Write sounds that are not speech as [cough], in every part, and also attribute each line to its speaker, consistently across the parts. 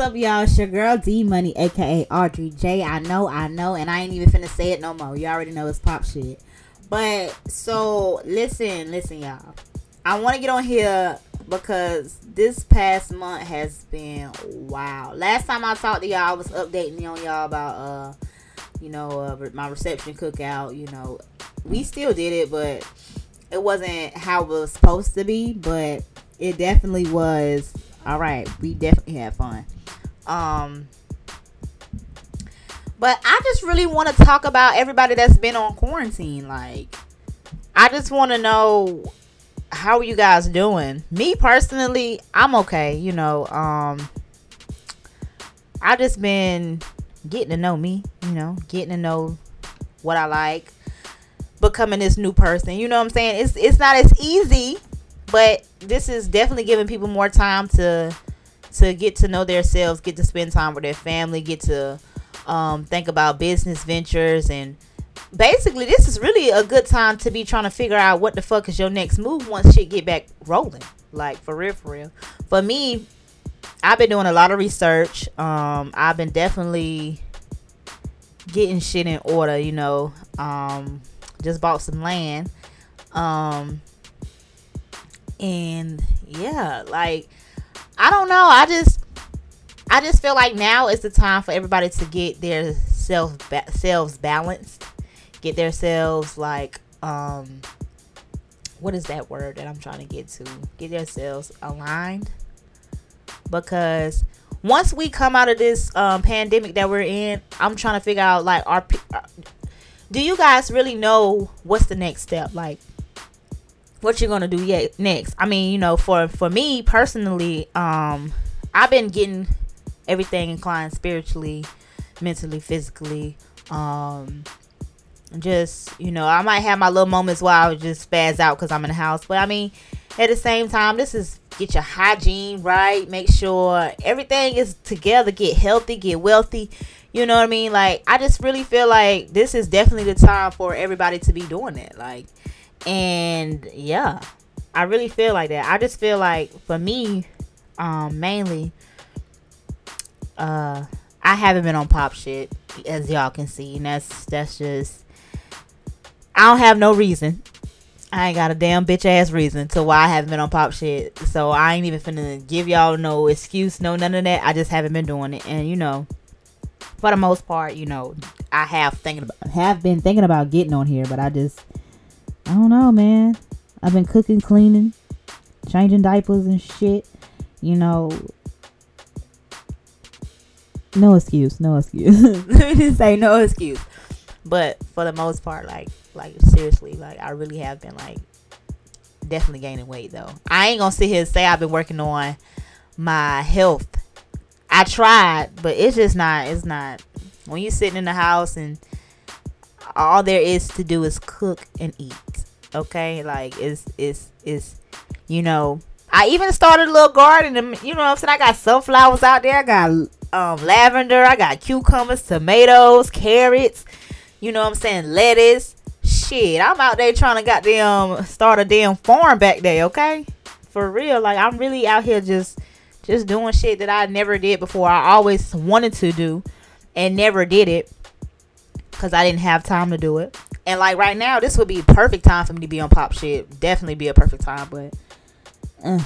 Speaker 1: up, y'all? It's your girl D Money, aka Audrey J. I know, I know, and I ain't even finna say it no more. You already know it's pop shit. But so listen, listen, y'all. I want to get on here because this past month has been wow. Last time I talked to y'all, I was updating on y'all about uh, you know, uh, my reception cookout. You know, we still did it, but it wasn't how it was supposed to be. But it definitely was all right. We definitely had fun. Um, but I just really want to talk about everybody that's been on quarantine. Like, I just want to know how are you guys doing? Me personally, I'm okay. You know, um, I just been getting to know me. You know, getting to know what I like, becoming this new person. You know what I'm saying? It's it's not as easy but this is definitely giving people more time to to get to know themselves, get to spend time with their family, get to um, think about business ventures. And basically this is really a good time to be trying to figure out what the fuck is your next move once shit get back rolling. Like for real for real. For me i've been doing a lot of research. Um i've been definitely getting shit in order you know. Um just bought some land. Um and yeah like i don't know. I just i just feel like now is the time for everybody to get their self ba- selves balanced. Get themselves like um what is that word that i'm trying to get to? Get themselves aligned. Because once we come out of this um, pandemic that we're in i'm trying to figure out like our uh, do you guys really know what's the next step? Like what you're gonna do yet next. I mean, you know, for for me personally, um, I've been getting everything inclined spiritually, mentally, physically. Um, just you know, I might have my little moments where I would just spaz out because I'm in the house, but I mean, at the same time, this is get your hygiene right, make sure everything is together, get healthy, get wealthy. You know what I mean? Like, I just really feel like this is definitely the time for everybody to be doing it. Like, and yeah i really feel like that i just feel like for me um mainly uh i haven't been on pop shit as y'all can see and that's that's just i don't have no reason I ain't got a damn bitch ass reason to why I haven't been on pop shit. So I ain't even finna give y'all no excuse, no none of that. I just haven't been doing it. And you know, for the most part, you know, I have thinking about have been thinking about getting on here, but I just I don't know, man. I've been cooking, cleaning, changing diapers and shit. You know, no excuse, no excuse. [laughs] Let me just say no excuse. But for the most part, like, like seriously, like I really have been like definitely gaining weight though. I ain't gonna sit here and say I've been working on my health. I tried, but it's just not. It's not. When you're sitting in the house and all there is to do is cook and eat. Okay, like it's it's it's you know. I even started a little garden, and you know what I'm saying. I got sunflowers out there. I got um lavender. I got cucumbers, tomatoes, carrots. You know what I'm saying? Lettuce. Shit, I'm out there trying to goddamn start a damn farm back there. Okay, for real. Like I'm really out here just just doing shit that I never did before. I always wanted to do and never did it because I didn't have time to do it. And like right now, this would be perfect time for me to be on pop shit. Definitely be a perfect time, but uh,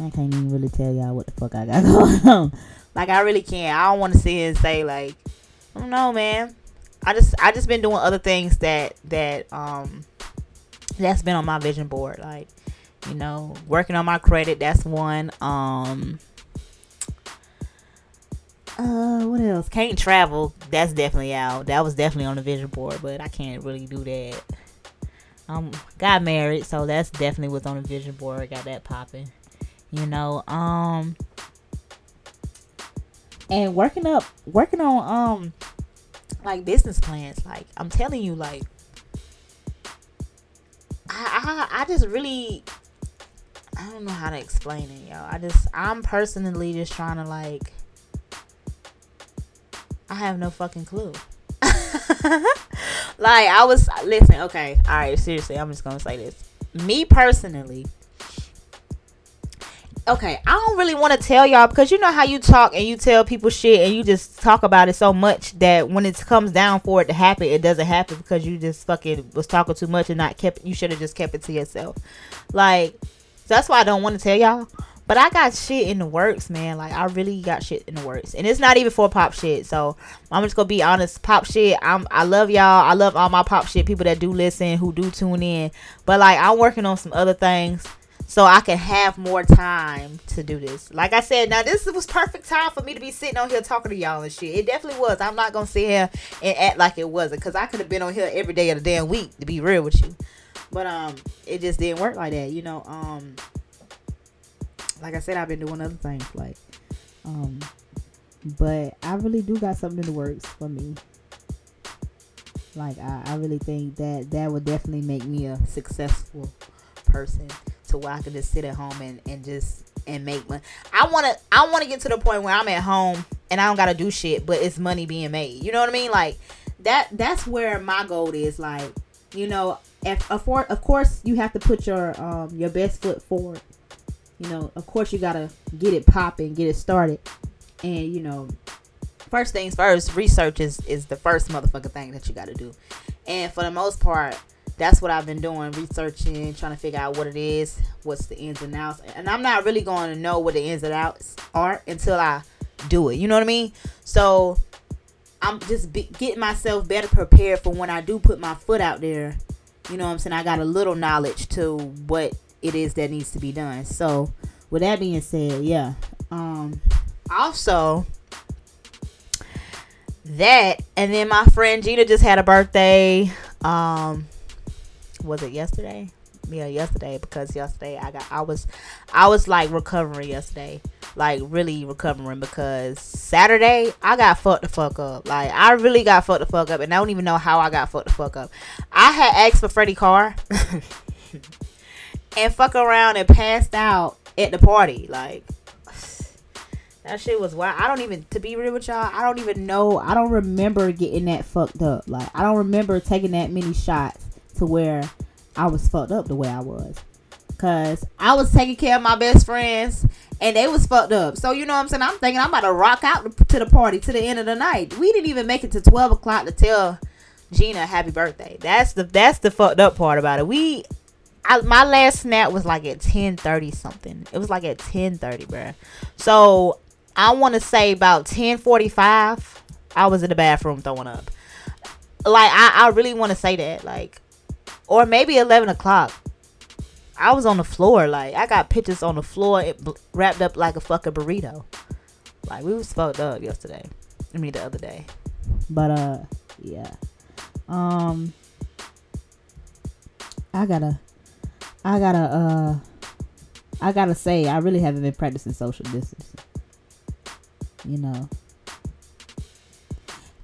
Speaker 1: I can't even really tell y'all what the fuck I got [laughs] going on. Like I really can't. I don't want to sit here and say like, I don't know, man. I just I just been doing other things that that um that's been on my vision board. Like, you know, working on my credit. That's one. Um uh, what else? Can't travel. That's definitely out. That was definitely on the vision board, but I can't really do that. Um, got married, so that's definitely what's on the vision board. Got that popping. You know, um, and working up, working on um, like business plans. Like I'm telling you, like I I, I just really I don't know how to explain it, y'all. I just I'm personally just trying to like I have no fucking clue. [laughs] like I was listen, okay, all right, seriously, I'm just gonna say this. Me personally, okay, I don't really want to tell y'all because you know how you talk and you tell people shit and you just talk about it so much that when it comes down for it to happen, it doesn't happen because you just fucking was talking too much and not kept. You should have just kept it to yourself. Like that's why I don't want to tell y'all. But I got shit in the works, man. Like I really got shit in the works, and it's not even for pop shit. So I'm just gonna be honest. Pop shit. I'm. I love y'all. I love all my pop shit people that do listen, who do tune in. But like I'm working on some other things so I can have more time to do this. Like I said, now this was perfect time for me to be sitting on here talking to y'all and shit. It definitely was. I'm not gonna sit here and act like it wasn't, because I could have been on here every day of the damn week to be real with you. But um, it just didn't work like that, you know. Um, like I said, I've been doing other things, like um, but I really do got something in the works for me. Like I, I really think that that would definitely make me a successful person to where I can just sit at home and, and just and make money. I wanna I wanna get to the point where I'm at home and I don't gotta do shit, but it's money being made. You know what I mean? Like that that's where my goal is. Like, you know, if, of course you have to put your um your best foot forward. You know, of course you gotta get it popping, get it started. And you know, first things first, research is is the first motherfucking thing that you gotta do. And for the most part, that's what I've been doing, researching, trying to figure out what it is, what's the ins and outs. And I'm not really going to know what the ins and outs are until I do it. You know what I mean? So I'm just be- getting myself better prepared for when I do put my foot out there. You know what I'm saying? I got a little knowledge to what it is that needs to be done. So with that being said, yeah. Um also that and then my friend Gina just had a birthday. Um was it yesterday? Yeah, yesterday because yesterday I got I was I was like recovering yesterday. Like really recovering because Saturday I got fucked the fuck up. Like I really got fucked the fuck up and I don't even know how I got fucked the fuck up. I had asked for Freddie Carr [laughs] and fuck around and passed out at the party. Like that shit was wild. I don't even, to be real with y'all, I don't even know. I don't remember getting that fucked up. Like, I don't remember taking that many shots to where I was fucked up the way I was. Cause I was taking care of my best friends and they was fucked up. So you know what I'm saying? I'm thinking I'm about to rock out to the party to the end of the night. We didn't even make it to twelve o'clock to tell Gina happy birthday. That's the that's the fucked up part about it. We I, my last snap was like at 10:30 something. It was like at 10:30, bruh. So I want to say about 10:45 I was in the bathroom throwing up. Like I, I really want to say that like or maybe 11 o'clock. I was on the floor. Like, I got pictures on the floor it b- wrapped up like a fucking burrito. Like, we was fucked up yesterday. I mean, the other day. But, uh, yeah. Um, I gotta, I gotta, uh, I gotta say, I really haven't been practicing social distancing. You know,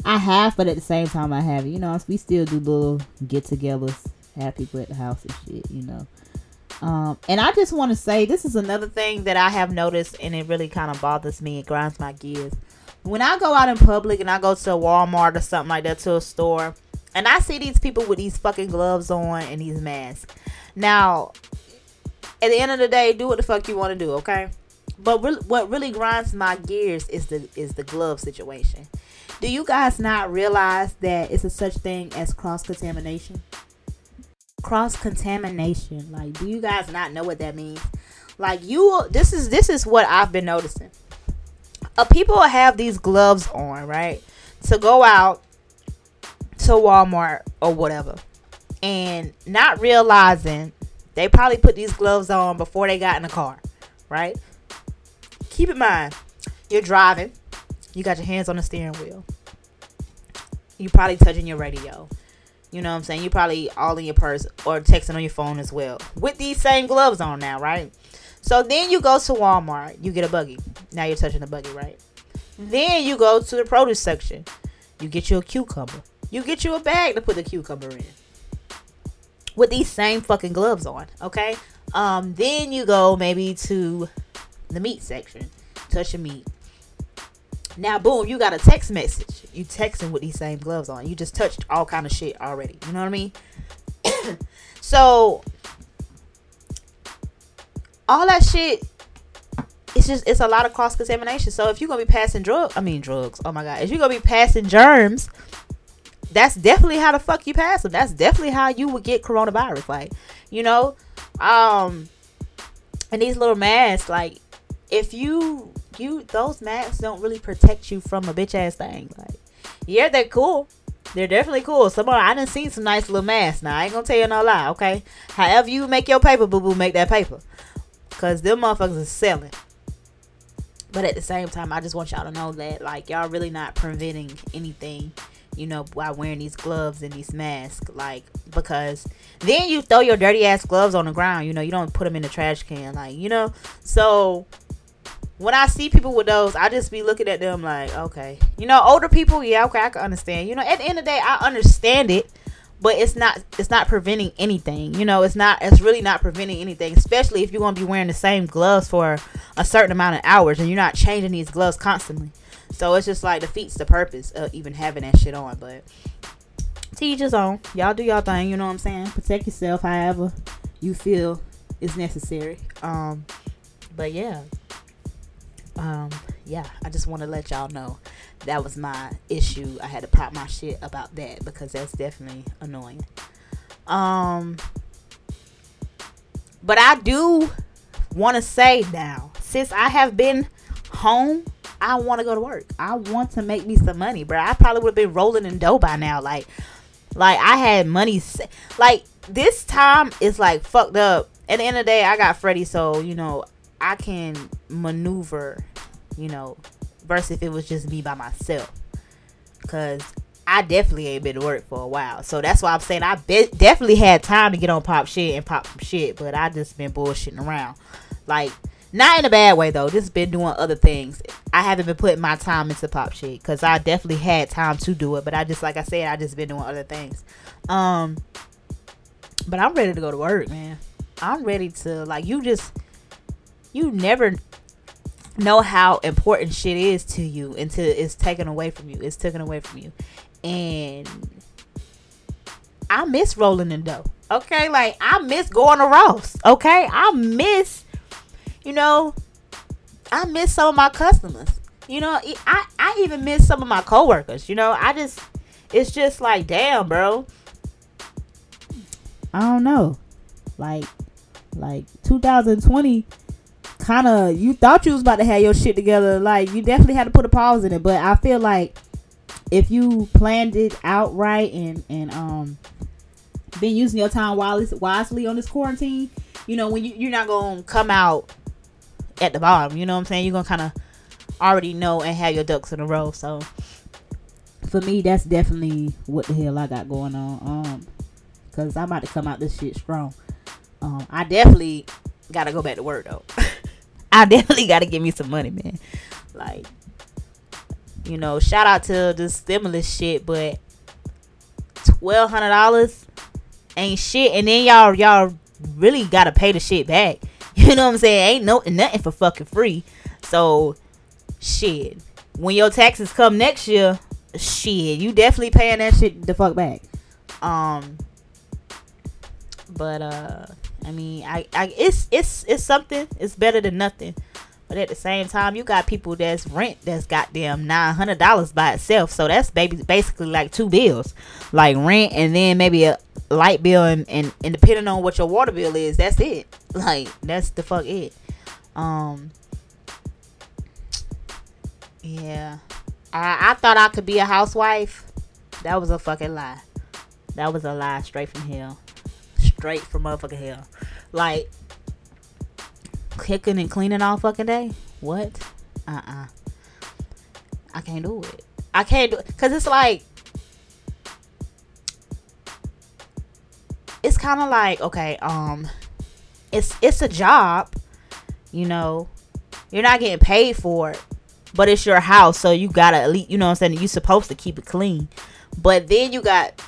Speaker 1: I have, but at the same time, I haven't. You know, we still do little get-togethers have people at the house and shit, you know. Um, and I just want to say this is another thing that I have noticed, and it really kind of bothers me. It grinds my gears. When I go out in public and I go to Walmart or something like that to a store, and I see these people with these fucking gloves on and these masks. Now, at the end of the day, do what the fuck you want to do, okay? But re- what really grinds my gears is the is the glove situation. Do you guys not realize that it's a such thing as cross contamination? cross contamination. Like, do you guys not know what that means? Like, you, this is this is what I've been noticing. Uh, people have these gloves on, right, to go out to Walmart or whatever, and not realizing they probably put these gloves on before they got in the car, right? Keep in mind, you're driving, you got your hands on the steering wheel, you probably touching your radio you know what I'm saying? You probably all in your purse or texting on your phone as well. With these same gloves on now, right? So then you go to Walmart, you get a buggy. Now you're touching the buggy, right? Mm-hmm. Then you go to the produce section. You get you a cucumber. You get you a bag to put the cucumber in. With these same fucking gloves on, okay? Um, then you go maybe to the meat section. Touch your meat. Now, boom, you got a text message. You texting with these same gloves on. You just touched all kind of shit already. You know what I mean? [coughs] so all that shit it's just it's a lot of cross contamination. So if you're gonna be passing drugs, I mean drugs. Oh my god, if you're gonna be passing germs, that's definitely how the fuck you pass them. That's definitely how you would get coronavirus. Like, you know, um, and these little masks, like, if you you those masks don't really protect you from a bitch ass thing. Like, yeah, they're cool. They're definitely cool. Some of I done seen some nice little masks. Now I ain't gonna tell you no lie, okay? However you make your paper, boo boo, make that paper. Cause them motherfuckers is selling. But at the same time, I just want y'all to know that like y'all really not preventing anything, you know, by wearing these gloves and these masks. Like because then you throw your dirty ass gloves on the ground. You know, you don't put them in the trash can. Like you know, so when I see people with those, I just be looking at them like, okay, you know, older people, yeah, okay, I can understand. You know, at the end of the day, I understand it, but it's not, it's not preventing anything. You know, it's not, it's really not preventing anything, especially if you're gonna be wearing the same gloves for a certain amount of hours and you're not changing these gloves constantly. So it's just like defeats the purpose of even having that shit on. But teach his own. Y'all do y'all thing. You know what I'm saying? Protect yourself, however you feel is necessary. Um, but yeah, um, yeah, I just want to let y'all know that was my issue. I had to pop my shit about that because that's definitely annoying. Um, but I do want to say now, since I have been home, I want to go to work. I want to make me some money, bro. I probably would have been rolling in dough by now. Like, like I had money. Like this time is like fucked up. At the end of the day, I got Freddie, so you know I can maneuver, you know, versus if it was just me by myself. Cause I definitely ain't been to work for a while. So that's why I'm saying I be- definitely had time to get on pop shit and pop some shit, but I just been bullshitting around. Like, not in a bad way though. Just been doing other things. I haven't been putting my time into pop shit because I definitely had time to do it, but I just like I said, I just been doing other things. Um, but I'm ready to go to work, man. I'm ready to like you just you never know how important shit is to you until it's taken away from you. It's taken away from you. And I miss rolling in dough. Okay, like I miss going to Ross. Okay, I miss, you know, I miss some of my customers. You know, I I even miss some of my coworkers. You know, I just it's just like damn, bro. I don't know, like like 2020 kind of you thought you was about to have your shit together. Like you definitely had to put a pause in it. But I feel like if you planned it out right and and um been using your time wisely on this quarantine, you know when you you're not gonna come out at the bottom. You know what I'm saying? You're gonna kind of already know and have your ducks in a row. So for me, that's definitely what the hell I got going on. Um, cause I'm about to come out this shit strong. Um, I definitely gotta go back to work though. [laughs] I definitely got to give me some money, man. Like, you know, shout out to the stimulus shit, but twelve hundred dollars ain't shit. And then y'all, y'all really gotta pay the shit back. [laughs] You know what I'm saying? Ain't no nothing for fucking free. So, shit. When your taxes come next year, shit, you definitely paying that shit the fuck back. Um, but uh I mean, I, I it's it's it's something. It's better than nothing. But at the same time, you got people that's rent that's goddamn nine hundred dollars by itself. So that's baby basically like two bills, like rent and then maybe a light bill and, and and depending on what your water bill is, that's it. [laughs] Like that's the fuck it. Um. Yeah, I I thought I could be a housewife. That was a fucking lie. That was a lie straight from hell straight from motherfucking hell. Like cooking and cleaning all fucking day. What? Uh uh-uh. uh I can't do it. I can't do it because it's like it's kind of like okay, um, it's it's a job, you know. You're not getting paid for it, but it's your house, so you gotta at least, you know what I'm saying. You're supposed to keep it clean, but then you got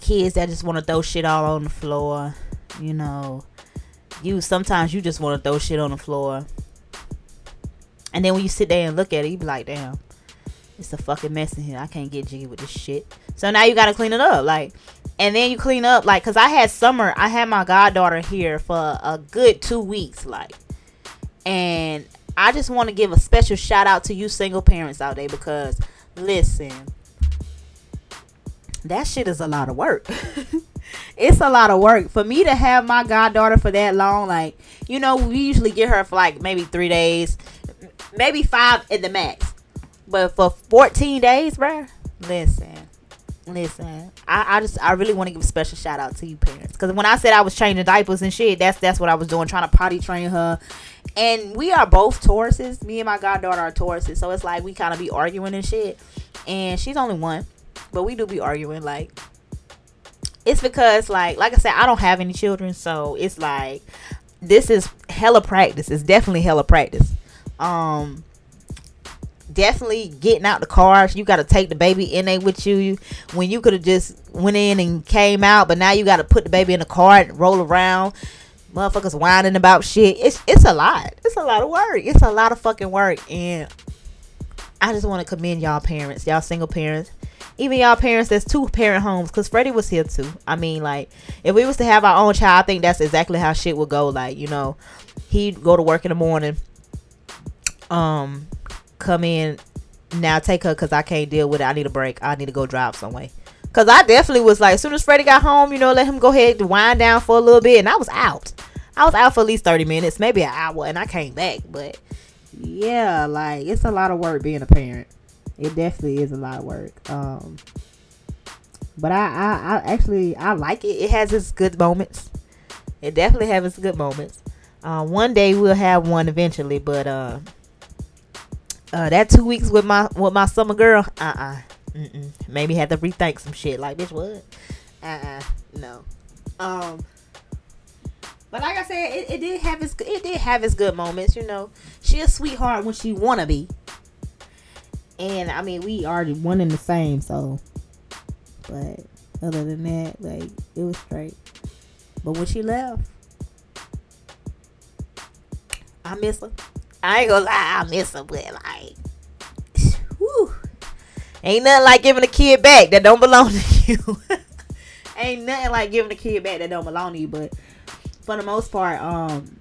Speaker 1: kids that just want to throw shit all on the floor. You know, you sometimes you just want to throw shit on the floor. And then when you sit there and look at it, you be like, damn, it's a fucking mess in here. I can't get jiggy with this shit. So now you gotta clean it up. Like, and then you clean up, like, cause I had summer, I had my goddaughter here for a good two weeks, like. And I just want to give a special shout out to you single parents out there because listen, that shit is a lot of work. [laughs] it's a lot of work for me to have my goddaughter for that long. Like, you know, we usually get her for like maybe three days, maybe five at the max. But for 14 days, bruh, listen, listen. I, I just, I really want to give a special shout out to you parents. Because when I said I was changing diapers and shit, that's that's what I was doing, trying to potty train her. And we are both Tauruses. Me and my goddaughter are Tauruses. So it's like we kind of be arguing and shit. And she's only one. But we do be arguing. Like, it's because, like, like I said, I don't have any children. So it's like, this is hella practice. It's definitely hella practice. Um, definitely getting out the car. You got to take the baby in there with you. When you could have just went in and came out, but now you got to put the baby in the car and roll around. Motherfuckers whining about shit. It's it's a lot. It's a lot of work. It's a lot of fucking work. And I just want to commend y'all parents, y'all single parents, even y'all parents that's two parent homes. Cause Freddie was here too. I mean, like if we was to have our own child, I think that's exactly how shit would go. Like you know, he'd go to work in the morning. Um, come in now take her because I can't deal with it. I need a break. I need to go drive somewhere. Cause I definitely was like, as soon as Freddie got home, you know, let him go ahead to wind down for a little bit, and I was out. I was out for at least thirty minutes, maybe an hour, and I came back. But yeah, like it's a lot of work being a parent. It definitely is a lot of work. Um, but I, I, I actually I like it. It has its good moments. It definitely has its good moments. Uh, one day we'll have one eventually, but uh, uh, that two weeks with my with my summer girl, uh uh-uh. uh, maybe had to rethink some shit. Like, bitch, what? Uh uh, no. Um, but like I said, it, it did have its it did have its good moments. You know, she a sweetheart when she wanna be, and I mean we are one and the same. So, but other than that, like it was straight. But when she left, I miss her. I ain't gonna lie, I miss her, but like, whew, ain't nothing like giving a kid back that don't belong to you. [laughs] ain't nothing like giving a kid back that don't belong to you. But for the most part, um,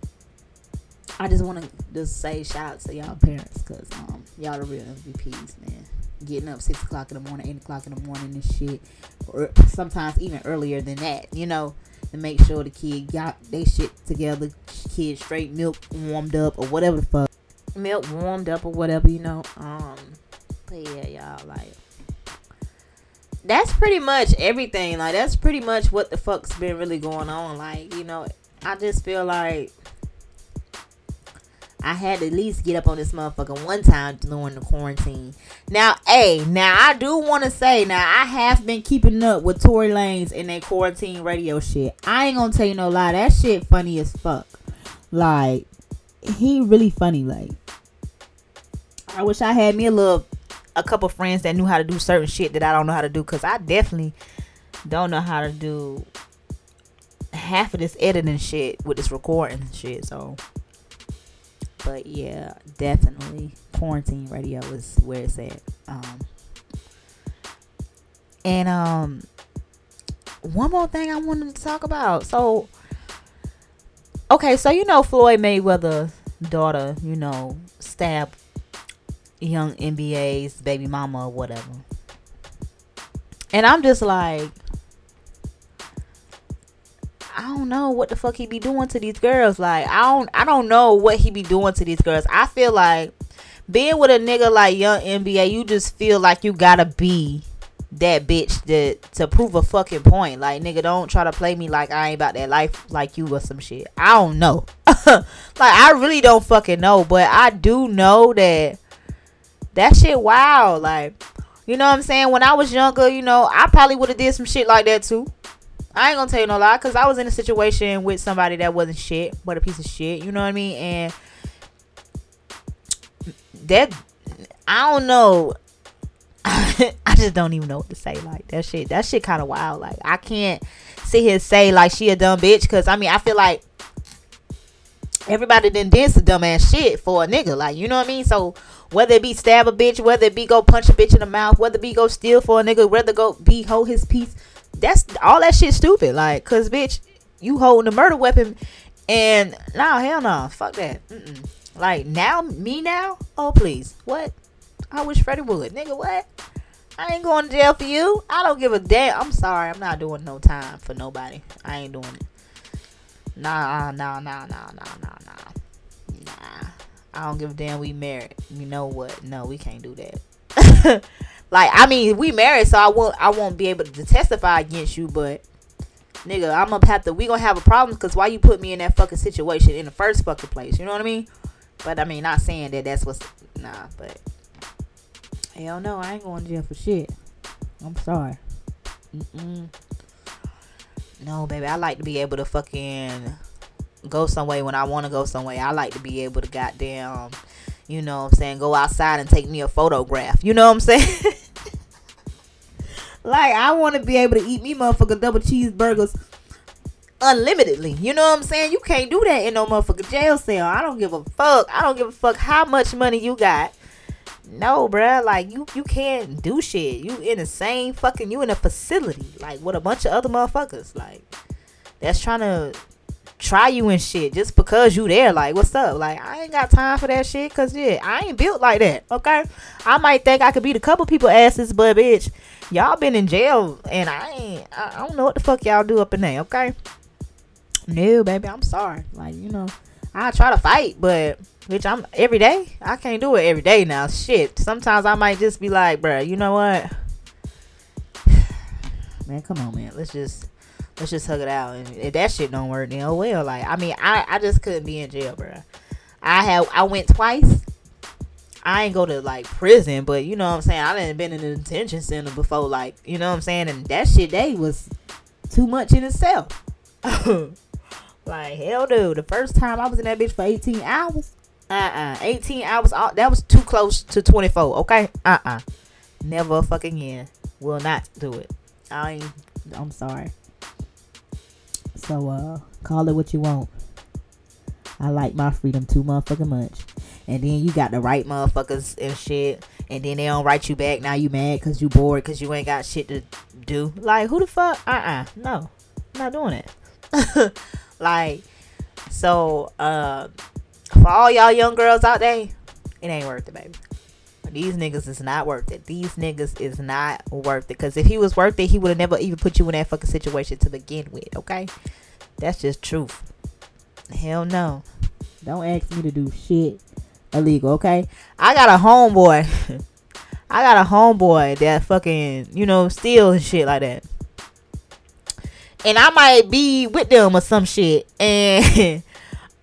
Speaker 1: I just want to just say shout out to y'all parents, cause um, y'all the real MVPs, man. Getting up six o'clock in the morning, eight o'clock in the morning, and shit, or sometimes even earlier than that, you know to make sure the kid got they shit together, kid straight milk warmed up or whatever the fuck, milk warmed up or whatever, you know. Um, but yeah, y'all like that's pretty much everything. Like that's pretty much what the fuck's been really going on. Like you know, I just feel like I had to at least get up on this motherfucker one time during the quarantine. Now, hey, now I do want to say, now I have been keeping up with Tory Lanez in a quarantine radio shit. I ain't gonna tell you no lie, that shit funny as fuck. Like, he really funny. Like, I wish I had me a little, a couple friends that knew how to do certain shit that I don't know how to do, cause I definitely don't know how to do half of this editing shit with this recording shit. So but yeah, definitely quarantine radio is where it's at. Um, and um, one more thing I wanted to talk about. So, okay, so you know Floyd Mayweather's daughter, you know, stabbed young NBA's baby mama or whatever. And I'm just like, I don't know what the fuck he be doing to these girls. Like I don't I don't know what he be doing to these girls. I feel like being with a nigga like young NBA, you just feel like you gotta be that bitch that to prove a fucking point. Like nigga, don't try to play me like I ain't about that life like you or some shit. I don't know. [laughs] like I really don't fucking know, but I do know that that shit wild. Like you know what I'm saying? When I was younger, you know, I probably would have did some shit like that too. I ain't gonna tell you no lie, cause I was in a situation with somebody that wasn't shit, but a piece of shit. You know what I mean? And that I don't know. [laughs] I just don't even know what to say. Like that shit. That shit kind of wild. Like I can't sit here say like she a dumb bitch, cause I mean I feel like everybody didn't dance a dumbass shit for a nigga. Like you know what I mean? So whether it be stab a bitch, whether it be go punch a bitch in the mouth, whether it be go steal for a nigga, whether go be hold his piece that's all that shit stupid. Like, cause bitch, you holding a murder weapon, and nah, hell no, nah, fuck that. Mm-mm. Like now, me now? Oh please, what? I wish Freddie would, nigga. What? I ain't going to jail for you. I don't give a damn. I'm sorry. I'm not doing no time for nobody. I ain't doing it. Nah, nah, nah, nah, nah, nah, nah. Nah. I don't give a damn we married. You know what? No, we can't do that. [laughs] like, I mean, we married, so I won't I won't be able to testify against you, but nigga, I'm gonna have to we gonna have a problem because why you put me in that fucking situation in the first fucking place? You know what I mean? But I mean, not saying that that's what's nah, but hell no, I ain't going to jail for shit. I'm sorry. Mm-mm. No, baby, I like to be able to fucking go somewhere when I want to go somewhere. I like to be able to goddamn, you know what I'm saying, go outside and take me a photograph. You know what I'm saying? [laughs] like, I want to be able to eat me motherfucking double cheeseburgers unlimitedly. You know what I'm saying? You can't do that in no motherfucking jail cell. I don't give a fuck. I don't give a fuck how much money you got. No, bruh. Like you, you can't do shit. You in the same fucking. You in a facility like with a bunch of other motherfuckers. Like that's trying to try you and shit just because you there. Like what's up? Like I ain't got time for that shit. Cause yeah, I ain't built like that. Okay. I might think I could beat a couple people asses, but bitch, y'all been in jail and I ain't. I, I don't know what the fuck y'all do up in there. Okay. No, baby, I'm sorry. Like, you know, I try to fight, but bitch, I'm every day. I can't do it every day now. Shit. Sometimes I might just be like, bruh, you know what? [sighs] man, come on, man. Let's just let's just hug it out. And if that shit don't work, then oh well. Like, I mean, I I just couldn't be in jail, bruh. I have I went twice. I ain't go to like prison, but you know what I'm saying. I didn't been in a detention center before, like you know what I'm saying. And that shit, they was too much in itself. [laughs] Like hell, dude. The first time I was in that bitch for 18 hours. Uh uh-uh. uh 18 hours. That was too close to 24. Okay. Uh uh-uh. uh. Never fucking again. Will not do it. I. I'm sorry. So uh, call it what you want. I like my freedom too motherfucking much. And then you got the right motherfuckers and shit. And then they don't write you back. Now you mad because you bored because you ain't got shit to do. Like, who the fuck? Uh uh-uh. uh. No. Not doing it. [laughs] Like, so uh, for all y'all young girls out there, it ain't worth it, baby. These niggas is not worth it. These niggas is not worth it. Cause if he was worth it, he would have never even put you in that fucking situation to begin with. Okay, that's just truth. Hell no. Don't ask me to do shit illegal. Okay, I got a homeboy. [laughs] I got a homeboy that fucking you know steal and shit like that and I might be with them or some shit, and [laughs]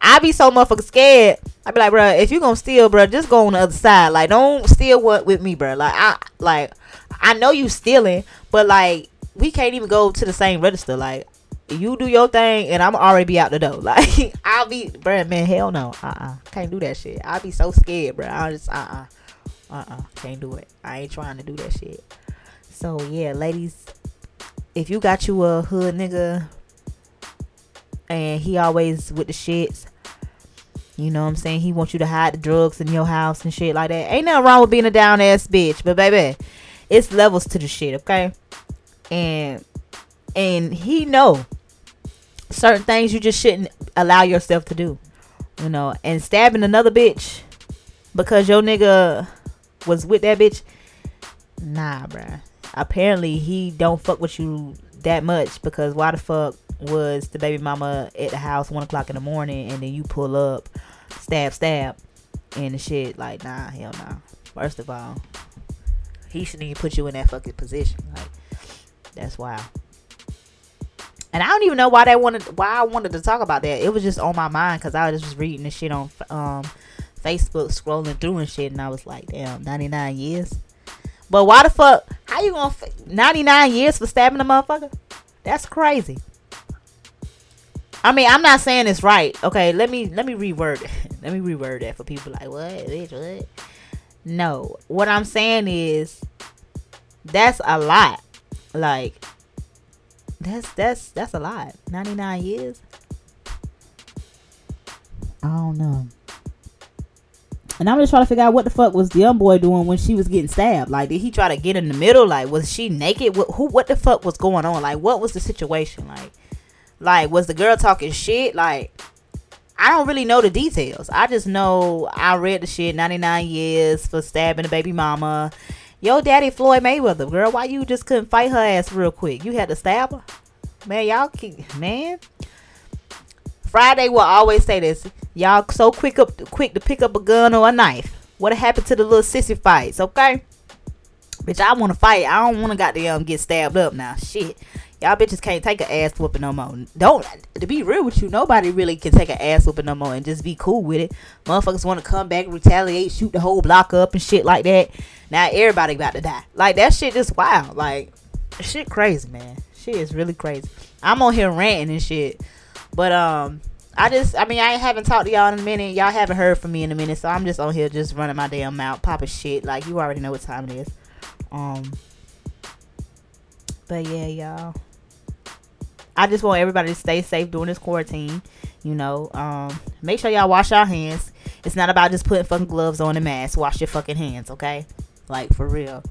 Speaker 1: I be so motherfucking scared. I be like, bro, if you gonna steal, bro, just go on the other side. Like, don't steal what with me, bro. Like, I like, I know you stealing, but like, we can't even go to the same register. Like, you do your thing, and I'm already be out the door. [laughs] Like, I'll be, bro, man, hell no, uh, uh-uh. uh, can't do that shit. I'll be so scared, bro. I just, uh, uh-uh. uh, uh, can't do it. I ain't trying to do that shit. So yeah, ladies, if you got you a hood nigga and he always with the shits, you know what I'm saying? He wants you to hide the drugs in your house and shit like that. Ain't nothing wrong with being a down ass bitch, but baby, it's levels to the shit, okay? And and he know certain things you just shouldn't allow yourself to do. You know, and stabbing another bitch because your nigga was with that bitch. Nah, bruh apparently he don't fuck with you that much because why the fuck was the baby mama at the house one o'clock in the morning and then you pull up, stab, stab, and the shit like nah, hell nah. First of all, he shouldn't even put you in that fucking position. Like that's wild. And I don't even know why they wanted why I wanted to talk about that. It was just on my mind because I was just reading this shit on um, Facebook, scrolling through and shit, and I was like, damn, 99 years. But why the fuck? How you gonna 99 years for stabbing a motherfucker? That's crazy. I mean, I'm not saying it's right. Okay, let me let me reword [laughs] let me reword that for people like what, bitch, what? No, what I'm saying is that's a lot. Like that's that's that's a lot. 99 years. I don't know. And I'm just trying to figure out what the fuck was the young boy doing when she was getting stabbed. Like, did he try to get in the middle? Like, was she naked? What, who? What the fuck was going on? Like, what was the situation? Like, like was the girl talking shit? Like, I don't really know the details. I just know I read the shit 99 years for stabbing a baby mama. Yo, daddy Floyd Mayweather, girl, why you just couldn't fight her ass real quick? You had to stab her? Man, y'all keep, man. Freddie will always say this. Y'all so quick up quick to pick up a gun or a knife. What happened to the little sissy fights, okay? Bitch, I wanna fight. I don't wanna goddamn get stabbed up now. Shit. Y'all bitches can't take an ass whooping no more. Don't to be real with you, nobody really can take an ass whooping no more and just be cool with it. Motherfuckers wanna come back, retaliate, shoot the whole block up and shit like that. Now everybody about to die. Like that shit just wild. Like shit crazy, man. Shit is really crazy. I'm on here ranting and shit. But um, I just, I mean, I haven't talked to y'all in a minute. Y'all haven't heard from me in a minute, so I'm just on here just running my damn mouth, popping shit. Like you already know what time it is. Um, but yeah, y'all. I just want everybody to stay safe during this quarantine. You know, um, make sure y'all wash your hands. It's not about just putting fucking gloves on and mask. Wash your fucking hands, okay? Like for real.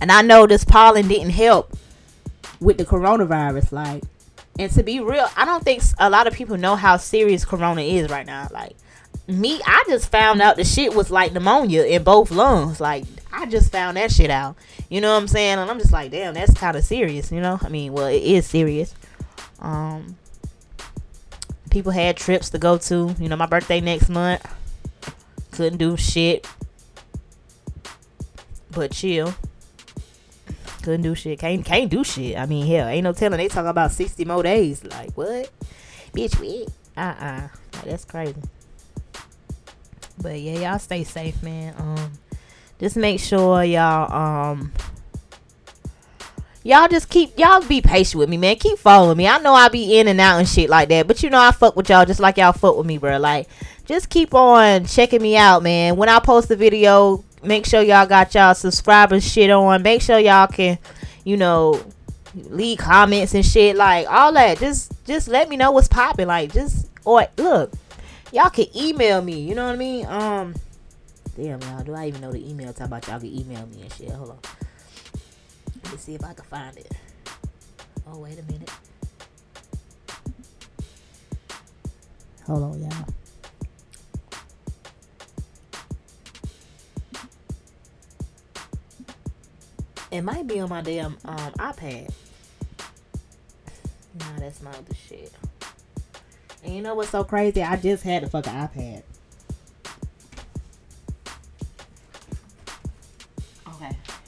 Speaker 1: And I know this pollen didn't help with the coronavirus. Like and to be real, I don't think a lot of people know how serious corona is right now. Like me, I just found out the shit was like pneumonia in both lungs. Like I just found that shit out. You know what I'm saying? And I'm just like, damn, that's kind of serious. You know? I mean, well, it is serious. Um, people had trips to go to. You know, my birthday next month. Couldn't do shit, but chill. Couldn't do shit. Can't can't do shit. I mean, hell, ain't no telling. They talk about sixty more days. Like what? Bitch, we uh uh like, that's crazy. But yeah, y'all stay safe, man. Um, just make sure y'all um y'all just keep y'all be patient with me, man. Keep following me. I know I be in and out and shit like that, but you know I fuck with y'all just like y'all fuck with me, bro. Like, just keep on checking me out, man. When I post a video, make sure y'all got y'all subscribers shit on. Make sure y'all can, you know, leave comments and shit like all that. Just just let me know what's popping. Like just or look, y'all can email me. You know what I mean? Um, damn y'all, do I even know the email? Talk about y'all can email me and shit. Hold on. Let me see if I can find it. Oh wait a minute. Hold on, y'all. It might be on my damn um, iPad. Nah, that's my other shit. And you know what's so crazy? I just had the fucking iPad.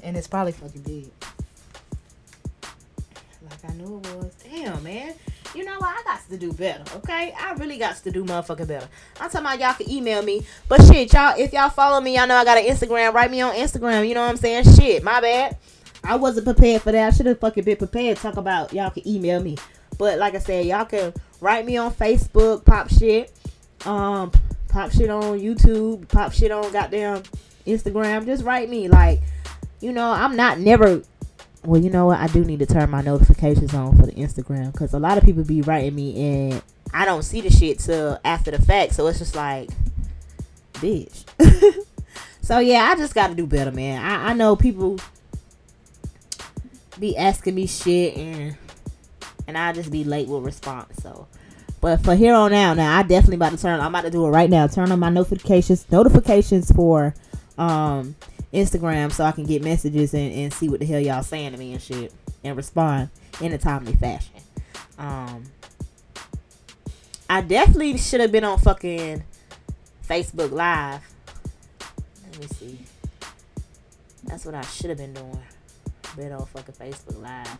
Speaker 1: And it's probably fucking big. Like I knew it was. Damn, man. You know what? I got to do better, okay? I really got to do motherfucking better. I'm talking about y'all can email me. But shit, y'all, if y'all follow me, y'all know I got an Instagram. Write me on Instagram. You know what I'm saying? Shit, my bad. I wasn't prepared for that. I should have fucking been prepared. To talk about y'all can email me. But like I said, y'all can write me on Facebook, pop shit. Um, pop shit on YouTube, pop shit on goddamn Instagram. Just write me. Like, you know, I'm not never well, you know what? I do need to turn my notifications on for the Instagram because a lot of people be writing me and I don't see the shit till after the fact. So it's just like, bitch. [laughs] so yeah, I just got to do better, man. I, I know people be asking me shit and and I just be late with response. So, but for here on out, now I definitely about to turn. I'm about to do it right now. Turn on my notifications notifications for um Instagram so I can get messages and, and see what the hell y'all saying to me and shit and respond in a timely fashion. Um, I definitely should have been on fucking Facebook Live. Let me see. That's what I should have been doing. Been on fucking Facebook Live.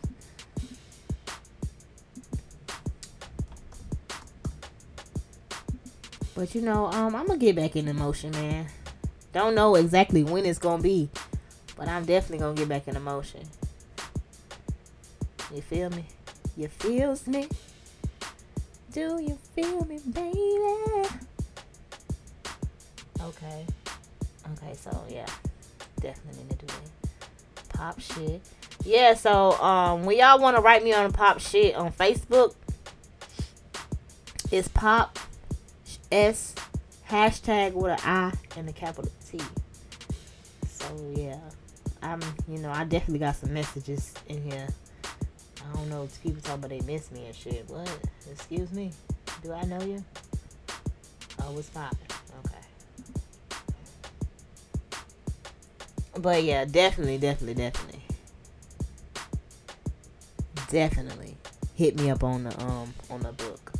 Speaker 1: But you know, um, I'm gonna get back in the motion, man. Don't know exactly when it's gonna be, but I'm definitely gonna get back in motion. You feel me? You feels me? Do you feel me, baby? Okay. Okay, so yeah. Definitely need to do it. Pop shit. Yeah, so um when y'all wanna write me on pop shit on Facebook, it's pop S hashtag with an I and a capital T. So yeah, I'm you know I definitely got some messages in here. I don't know. People talk about they miss me and shit. What? Excuse me. Do I know you? Oh, it's fine. Okay. But yeah, definitely, definitely, definitely, definitely hit me up on the um on the book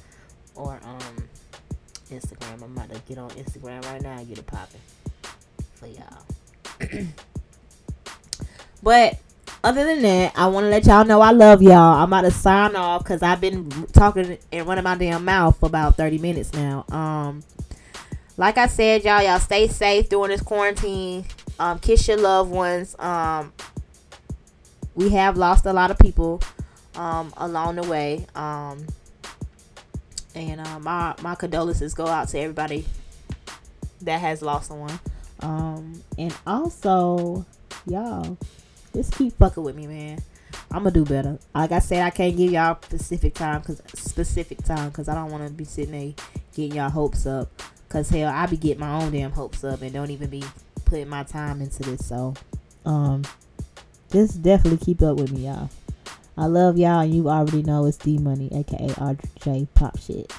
Speaker 1: or um Instagram. I'm about to get on Instagram right now and get it popping for y'all. [clears throat] but other than that, I want to let y'all know I love y'all. I'm about to sign off because I've been talking and running my damn mouth for about 30 minutes now. Um, like I said, y'all, y'all stay safe during this quarantine. Um, kiss your loved ones. Um, we have lost a lot of people um, along the way. Um, and uh, my my condolences go out to everybody that has lost someone. Um, and also, y'all, just keep fucking with me, man. I'm gonna do better. Like I said, I can't give y'all specific time, cause specific time, cause I don't want to be sitting there getting y'all hopes up. Cause hell, I be getting my own damn hopes up and don't even be putting my time into this. So, um, just definitely keep up with me, y'all. I love y'all, and you already know it's D Money, aka RJ Pop Shit.